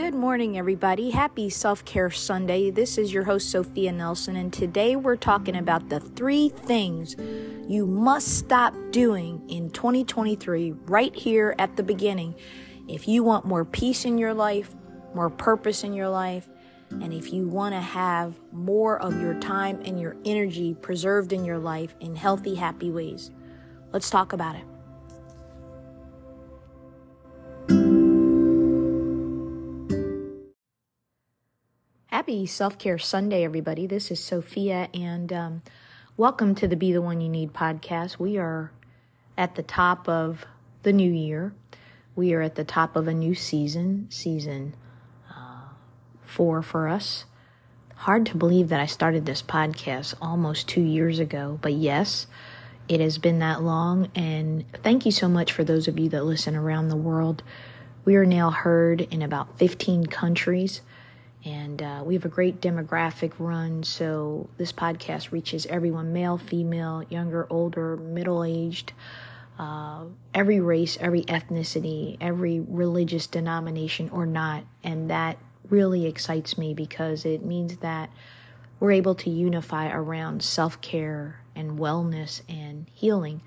Good morning, everybody. Happy Self Care Sunday. This is your host, Sophia Nelson, and today we're talking about the three things you must stop doing in 2023, right here at the beginning, if you want more peace in your life, more purpose in your life, and if you want to have more of your time and your energy preserved in your life in healthy, happy ways. Let's talk about it. Happy Self Care Sunday, everybody. This is Sophia, and um, welcome to the Be the One You Need podcast. We are at the top of the new year. We are at the top of a new season, season uh, four for us. Hard to believe that I started this podcast almost two years ago, but yes, it has been that long. And thank you so much for those of you that listen around the world. We are now heard in about 15 countries. And uh, we have a great demographic run, so this podcast reaches everyone male, female, younger, older, middle aged, uh, every race, every ethnicity, every religious denomination or not. And that really excites me because it means that we're able to unify around self care and wellness and healing.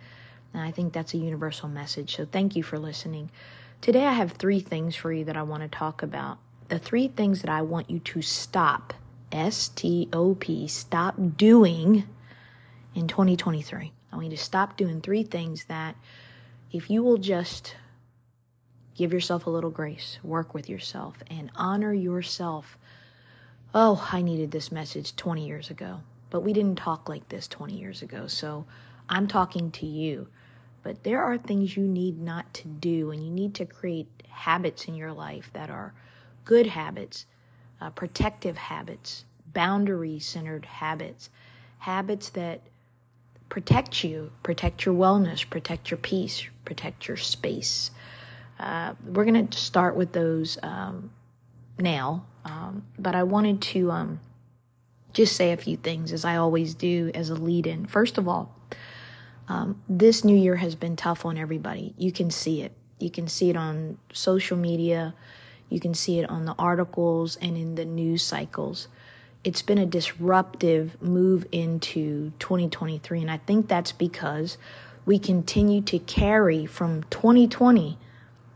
And I think that's a universal message. So thank you for listening. Today, I have three things for you that I want to talk about the three things that I want you to stop, S T O P, stop doing in 2023. I want you to stop doing three things that if you will just give yourself a little grace, work with yourself, and honor yourself. Oh, I needed this message 20 years ago, but we didn't talk like this 20 years ago. So I'm talking to you. But there are things you need not to do, and you need to create habits in your life that are good habits, uh, protective habits, boundary centered habits, habits that protect you, protect your wellness, protect your peace, protect your space. Uh, we're going to start with those um, now, um, but I wanted to um, just say a few things as I always do as a lead in. First of all, um, this new year has been tough on everybody. You can see it. You can see it on social media. You can see it on the articles and in the news cycles. It's been a disruptive move into 2023, and I think that's because we continue to carry from 2020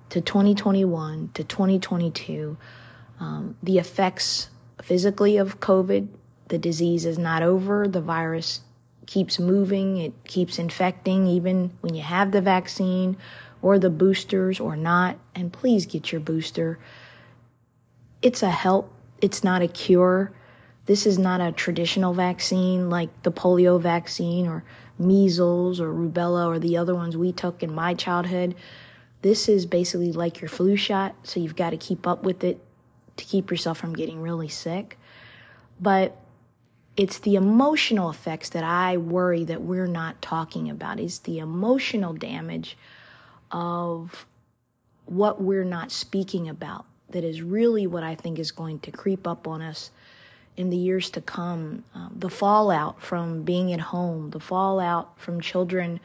to 2021 to 2022 um, the effects physically of COVID. The disease is not over. The virus keeps moving, it keeps infecting, even when you have the vaccine or the boosters or not. And please get your booster it's a help, it's not a cure. This is not a traditional vaccine like the polio vaccine or measles or rubella or the other ones we took in my childhood. This is basically like your flu shot, so you've got to keep up with it to keep yourself from getting really sick. But it's the emotional effects that I worry that we're not talking about. It's the emotional damage of what we're not speaking about that is really what I think is going to creep up on us in the years to come. Um, the fallout from being at home, the fallout from children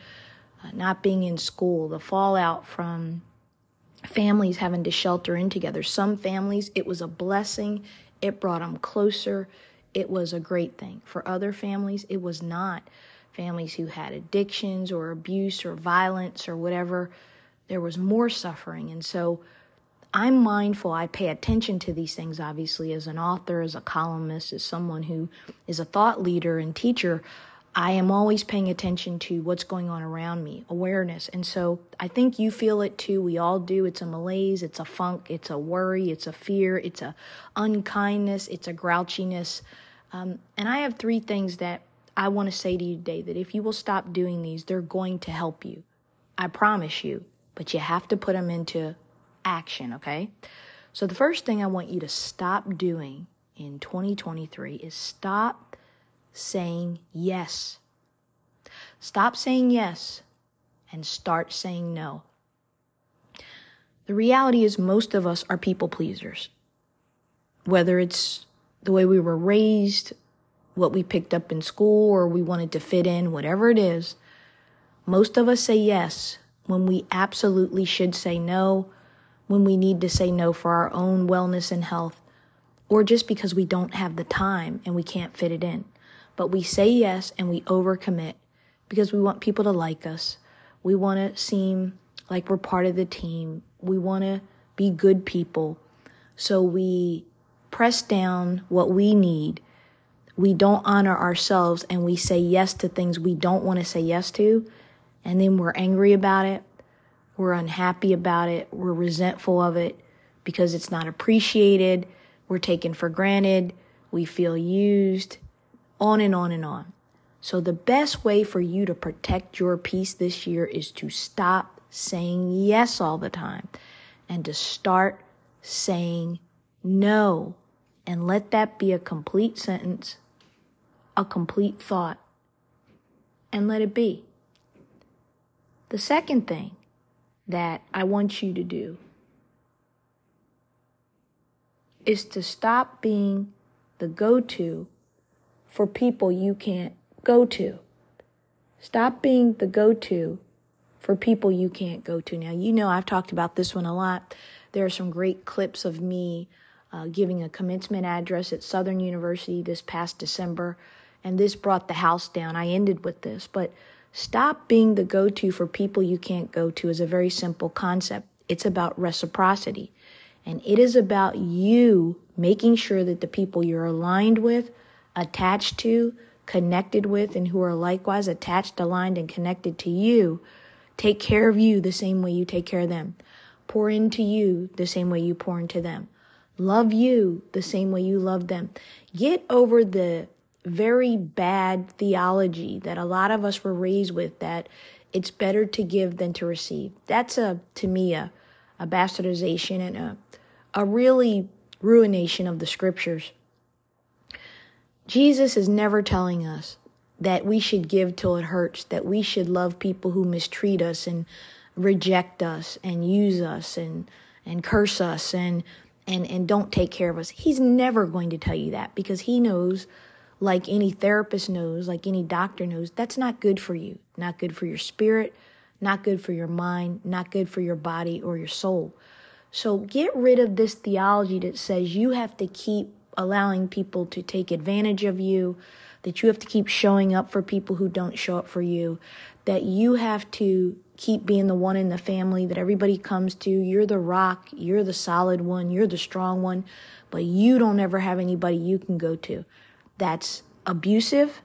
uh, not being in school, the fallout from families having to shelter in together. Some families, it was a blessing, it brought them closer, it was a great thing. For other families, it was not. Families who had addictions or abuse or violence or whatever, there was more suffering. And so, I'm mindful, I pay attention to these things, obviously, as an author, as a columnist, as someone who is a thought leader and teacher. I am always paying attention to what's going on around me, awareness. And so I think you feel it too. We all do. It's a malaise, it's a funk, it's a worry, it's a fear, it's a unkindness, it's a grouchiness. Um, and I have three things that I want to say to you today that if you will stop doing these, they're going to help you. I promise you. But you have to put them into action, okay? So the first thing I want you to stop doing in 2023 is stop saying yes. Stop saying yes and start saying no. The reality is, most of us are people pleasers. Whether it's the way we were raised, what we picked up in school, or we wanted to fit in, whatever it is, most of us say yes when we absolutely should say no when we need to say no for our own wellness and health, or just because we don't have the time and we can't fit it in. But we say yes and we overcommit because we want people to like us. We want to seem like we're part of the team. We want to be good people. So we press down what we need. We don't honor ourselves and we say yes to things we don't want to say yes to. And then we're angry about it. We're unhappy about it. We're resentful of it because it's not appreciated. We're taken for granted. We feel used, on and on and on. So, the best way for you to protect your peace this year is to stop saying yes all the time and to start saying no. And let that be a complete sentence, a complete thought, and let it be. The second thing that I want you to do is to stop being the go to for people you can't go to. Stop being the go to for people you can't go to. Now, you know, I've talked about this one a lot. There are some great clips of me uh, giving a commencement address at Southern University this past December, and this brought the house down. I ended with this, but stop being the go to for people you can't go to is a very simple concept. It's about reciprocity. And it is about you making sure that the people you're aligned with, attached to, connected with, and who are likewise attached, aligned, and connected to you take care of you the same way you take care of them. Pour into you the same way you pour into them. Love you the same way you love them. Get over the very bad theology that a lot of us were raised with that it's better to give than to receive. That's a, to me, a, a bastardization and a, a really ruination of the scriptures. Jesus is never telling us that we should give till it hurts, that we should love people who mistreat us and reject us and use us and and curse us and and and don't take care of us. He's never going to tell you that because he knows like any therapist knows, like any doctor knows, that's not good for you. Not good for your spirit, not good for your mind, not good for your body or your soul. So get rid of this theology that says you have to keep allowing people to take advantage of you, that you have to keep showing up for people who don't show up for you, that you have to keep being the one in the family that everybody comes to. You're the rock, you're the solid one, you're the strong one, but you don't ever have anybody you can go to. That's abusive,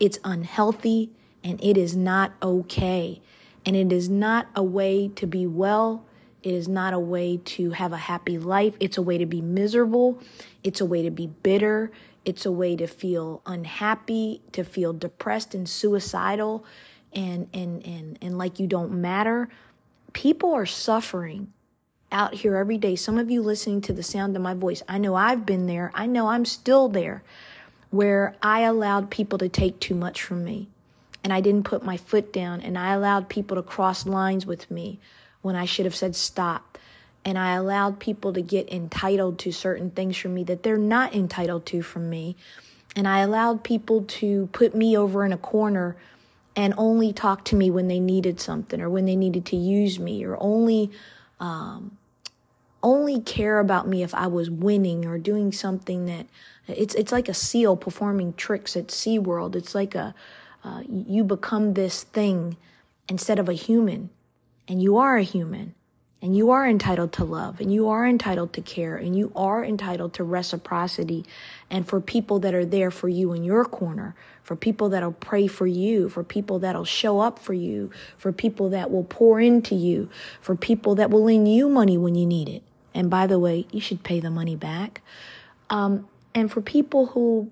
it's unhealthy, and it is not okay. And it is not a way to be well it is not a way to have a happy life. It's a way to be miserable. It's a way to be bitter. It's a way to feel unhappy, to feel depressed and suicidal and and and and like you don't matter. People are suffering out here every day. Some of you listening to the sound of my voice, I know I've been there. I know I'm still there where I allowed people to take too much from me and I didn't put my foot down and I allowed people to cross lines with me when I should have said stop. And I allowed people to get entitled to certain things from me that they're not entitled to from me. And I allowed people to put me over in a corner and only talk to me when they needed something or when they needed to use me or only um, only care about me if I was winning or doing something that it's it's like a seal performing tricks at SeaWorld. It's like a uh, you become this thing instead of a human and you are a human and you are entitled to love and you are entitled to care and you are entitled to reciprocity and for people that are there for you in your corner, for people that'll pray for you, for people that'll show up for you, for people that will pour into you, for people that will lend you money when you need it. And by the way, you should pay the money back. Um, and for people who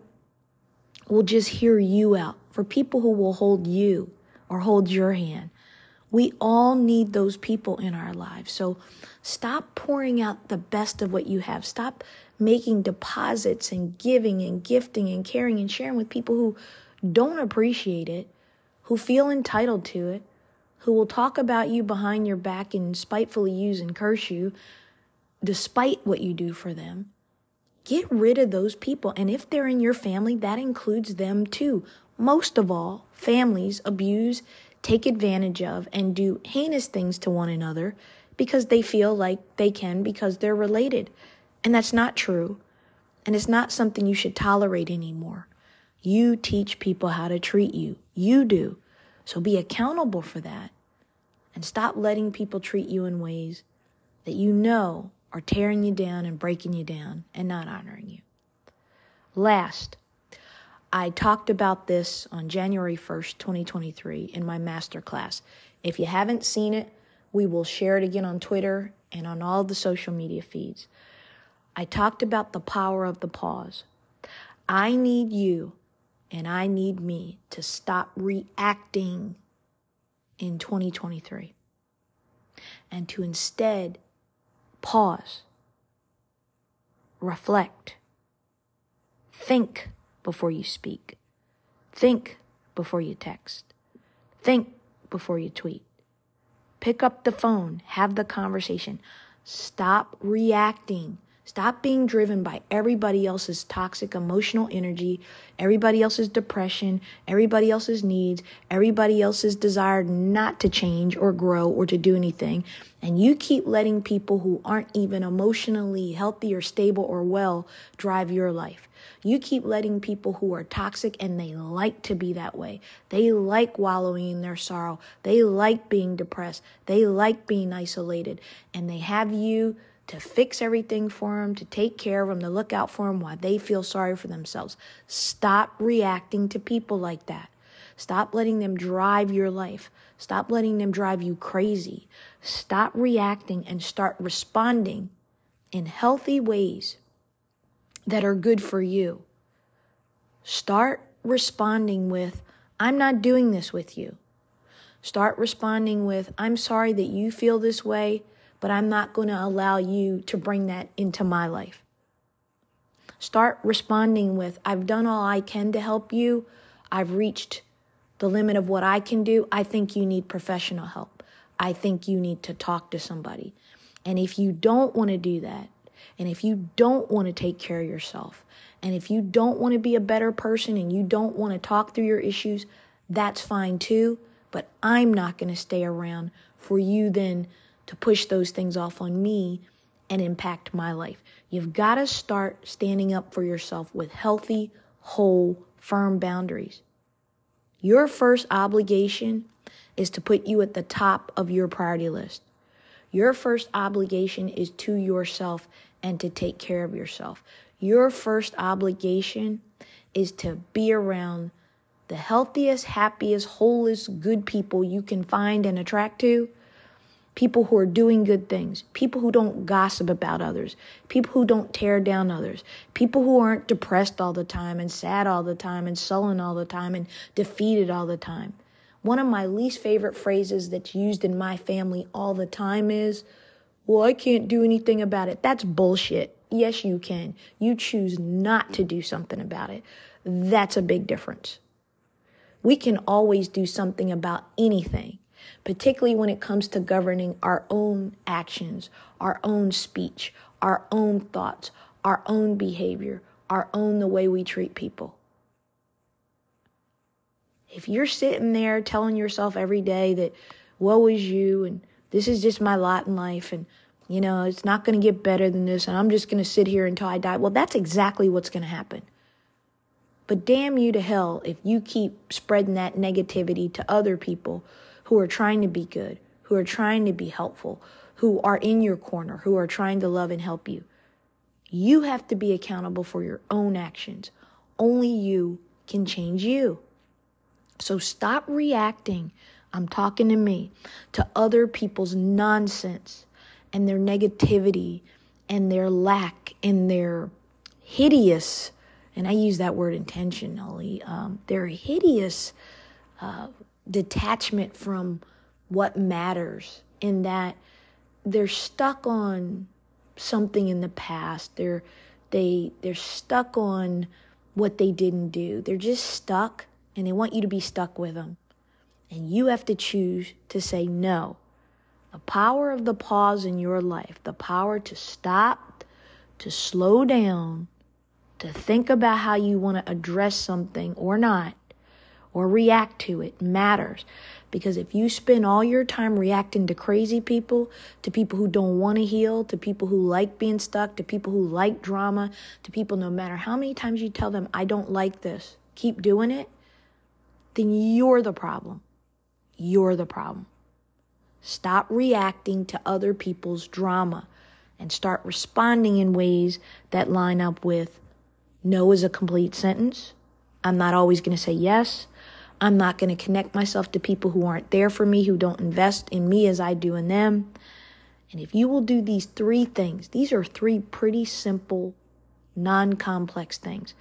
will just hear you out, for people who will hold you or hold your hand, we all need those people in our lives. So stop pouring out the best of what you have. Stop making deposits and giving and gifting and caring and sharing with people who don't appreciate it, who feel entitled to it, who will talk about you behind your back and spitefully use and curse you despite what you do for them. Get rid of those people. And if they're in your family, that includes them too. Most of all, families abuse take advantage of and do heinous things to one another because they feel like they can because they're related. And that's not true. And it's not something you should tolerate anymore. You teach people how to treat you. You do. So be accountable for that. And stop letting people treat you in ways that you know are tearing you down and breaking you down and not honoring you. Last, I talked about this on January 1st, 2023, in my masterclass. If you haven't seen it, we will share it again on Twitter and on all the social media feeds. I talked about the power of the pause. I need you and I need me to stop reacting in 2023 and to instead pause, reflect, think before you speak, think before you text, think before you tweet. Pick up the phone, have the conversation. Stop reacting Stop being driven by everybody else's toxic emotional energy, everybody else's depression, everybody else's needs, everybody else's desire not to change or grow or to do anything. And you keep letting people who aren't even emotionally healthy or stable or well drive your life. You keep letting people who are toxic and they like to be that way. They like wallowing in their sorrow. They like being depressed. They like being isolated. And they have you to fix everything for them, to take care of them, to look out for them while they feel sorry for themselves. Stop reacting to people like that. Stop letting them drive your life. Stop letting them drive you crazy. Stop reacting and start responding in healthy ways that are good for you. Start responding with, I'm not doing this with you. Start responding with, I'm sorry that you feel this way but I'm not going to allow you to bring that into my life. Start responding with, I've done all I can to help you. I've reached the limit of what I can do. I think you need professional help. I think you need to talk to somebody. And if you don't want to do that, and if you don't want to take care of yourself, and if you don't want to be a better person and you don't want to talk through your issues, that's fine too. But I'm not going to stay around for you then to push those things off on me and impact my life. You've got to start standing up for yourself with healthy, whole, firm boundaries. Your first obligation is to put you at the top of your priority list. Your first obligation is to yourself and to take care of yourself. Your first obligation is to be around the healthiest, happiest, wholest, good people you can find and attract to people who are doing good things, people who don't gossip about others, people who don't tear down others, people who aren't depressed all the time and sad all the time and sullen all the time and defeated all the time. One of my least favorite phrases that's used in my family all the time is, well, I can't do anything about it. That's bullshit. Yes, you can. You choose not to do something about it. That's a big difference. We can always do something about anything particularly when it comes to governing our own actions, our own speech, our own thoughts, our own behavior, our own the way we treat people. If you're sitting there telling yourself every day that woe is you and this is just my lot in life and you know, it's not going to get better than this and I'm just going to sit here until I die. Well, that's exactly what's going to happen. But damn you to hell if you keep spreading that negativity to other people who are trying to be good, who are trying to be helpful, who are in your corner, who are trying to love and help you. You have to be accountable for your own actions. Only you can change you. So stop reacting. I'm talking to me, to other people's nonsense and their negativity and their lack and their hideous, and I use that word intentionally, um, their hideous uh, detachment from what matters in that they're stuck on something in the past. They're they they're stuck on what they didn't do. They're just stuck and they want you to be stuck with them. And you have to choose to say no. The power of the pause in your life the power to stop to slow down to think about how you want to address something or not or react to it matters. Because if you spend all your time reacting to crazy people, to people who don't want to heal, to people who like being stuck, to people who like drama, to people no matter how many times you tell them, I don't like this, keep doing it, then you're the problem. You're the problem. Stop reacting to other people's drama and start responding in ways that line up with no is a complete sentence. I'm not always going to say yes. I'm not going to connect myself to people who aren't there for me, who don't invest in me as I do in them. And if you will do these three things, these are three pretty simple, non complex things.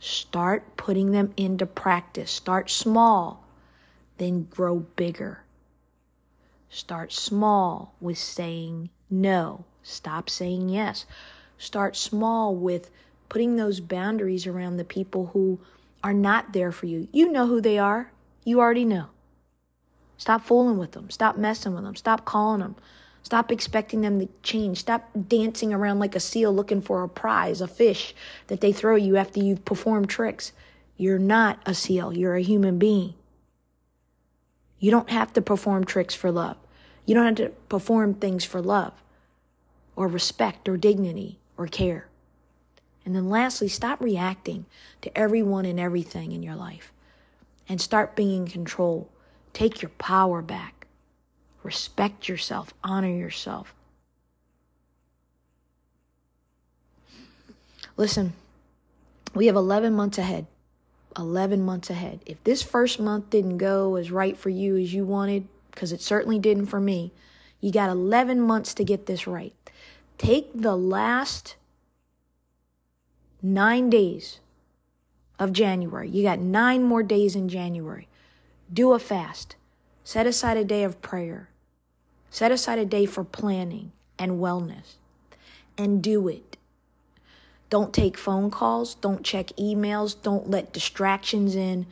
Start putting them into practice. Start small, then grow bigger. Start small with saying no. Stop saying yes. Start small with putting those boundaries around the people who are not there for you. You know who they are. You already know. Stop fooling with them. Stop messing with them. Stop calling them. Stop expecting them to change. Stop dancing around like a seal looking for a prize, a fish that they throw you after you've performed tricks. You're not a seal. You're a human being. You don't have to perform tricks for love. You don't have to perform things for love or respect or dignity or care. And then lastly, stop reacting to everyone and everything in your life and start being in control. Take your power back. Respect yourself. Honor yourself. Listen, we have 11 months ahead. 11 months ahead. If this first month didn't go as right for you as you wanted, because it certainly didn't for me, you got 11 months to get this right. Take the last nine days of January. You got nine more days in January. Do a fast. Set aside a day of prayer. Set aside a day for planning and wellness. And do it. Don't take phone calls. Don't check emails. Don't let distractions in.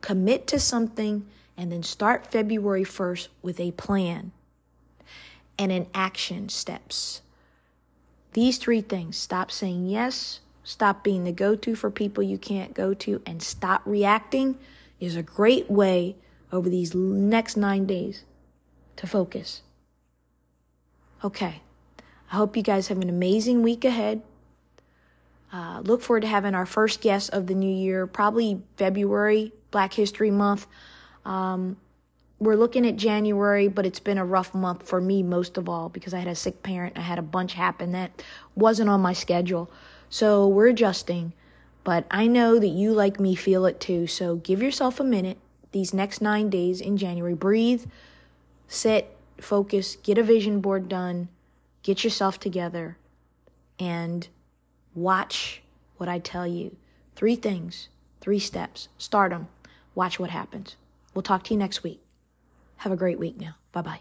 Commit to something and then start February 1st with a plan and an action steps. These three things stop saying yes, stop being the go to for people you can't go to, and stop reacting is a great way over these next nine days to focus. Okay. I hope you guys have an amazing week ahead. Uh, look forward to having our first guest of the new year, probably February, Black History Month. Um, we're looking at January, but it's been a rough month for me most of all because I had a sick parent. I had a bunch happen that wasn't on my schedule. So we're adjusting, but I know that you, like me, feel it too. So give yourself a minute these next nine days in January. Breathe, sit, focus, get a vision board done, get yourself together, and watch what I tell you. Three things, three steps. Start them. Watch what happens. We'll talk to you next week. Have a great week now. Bye bye.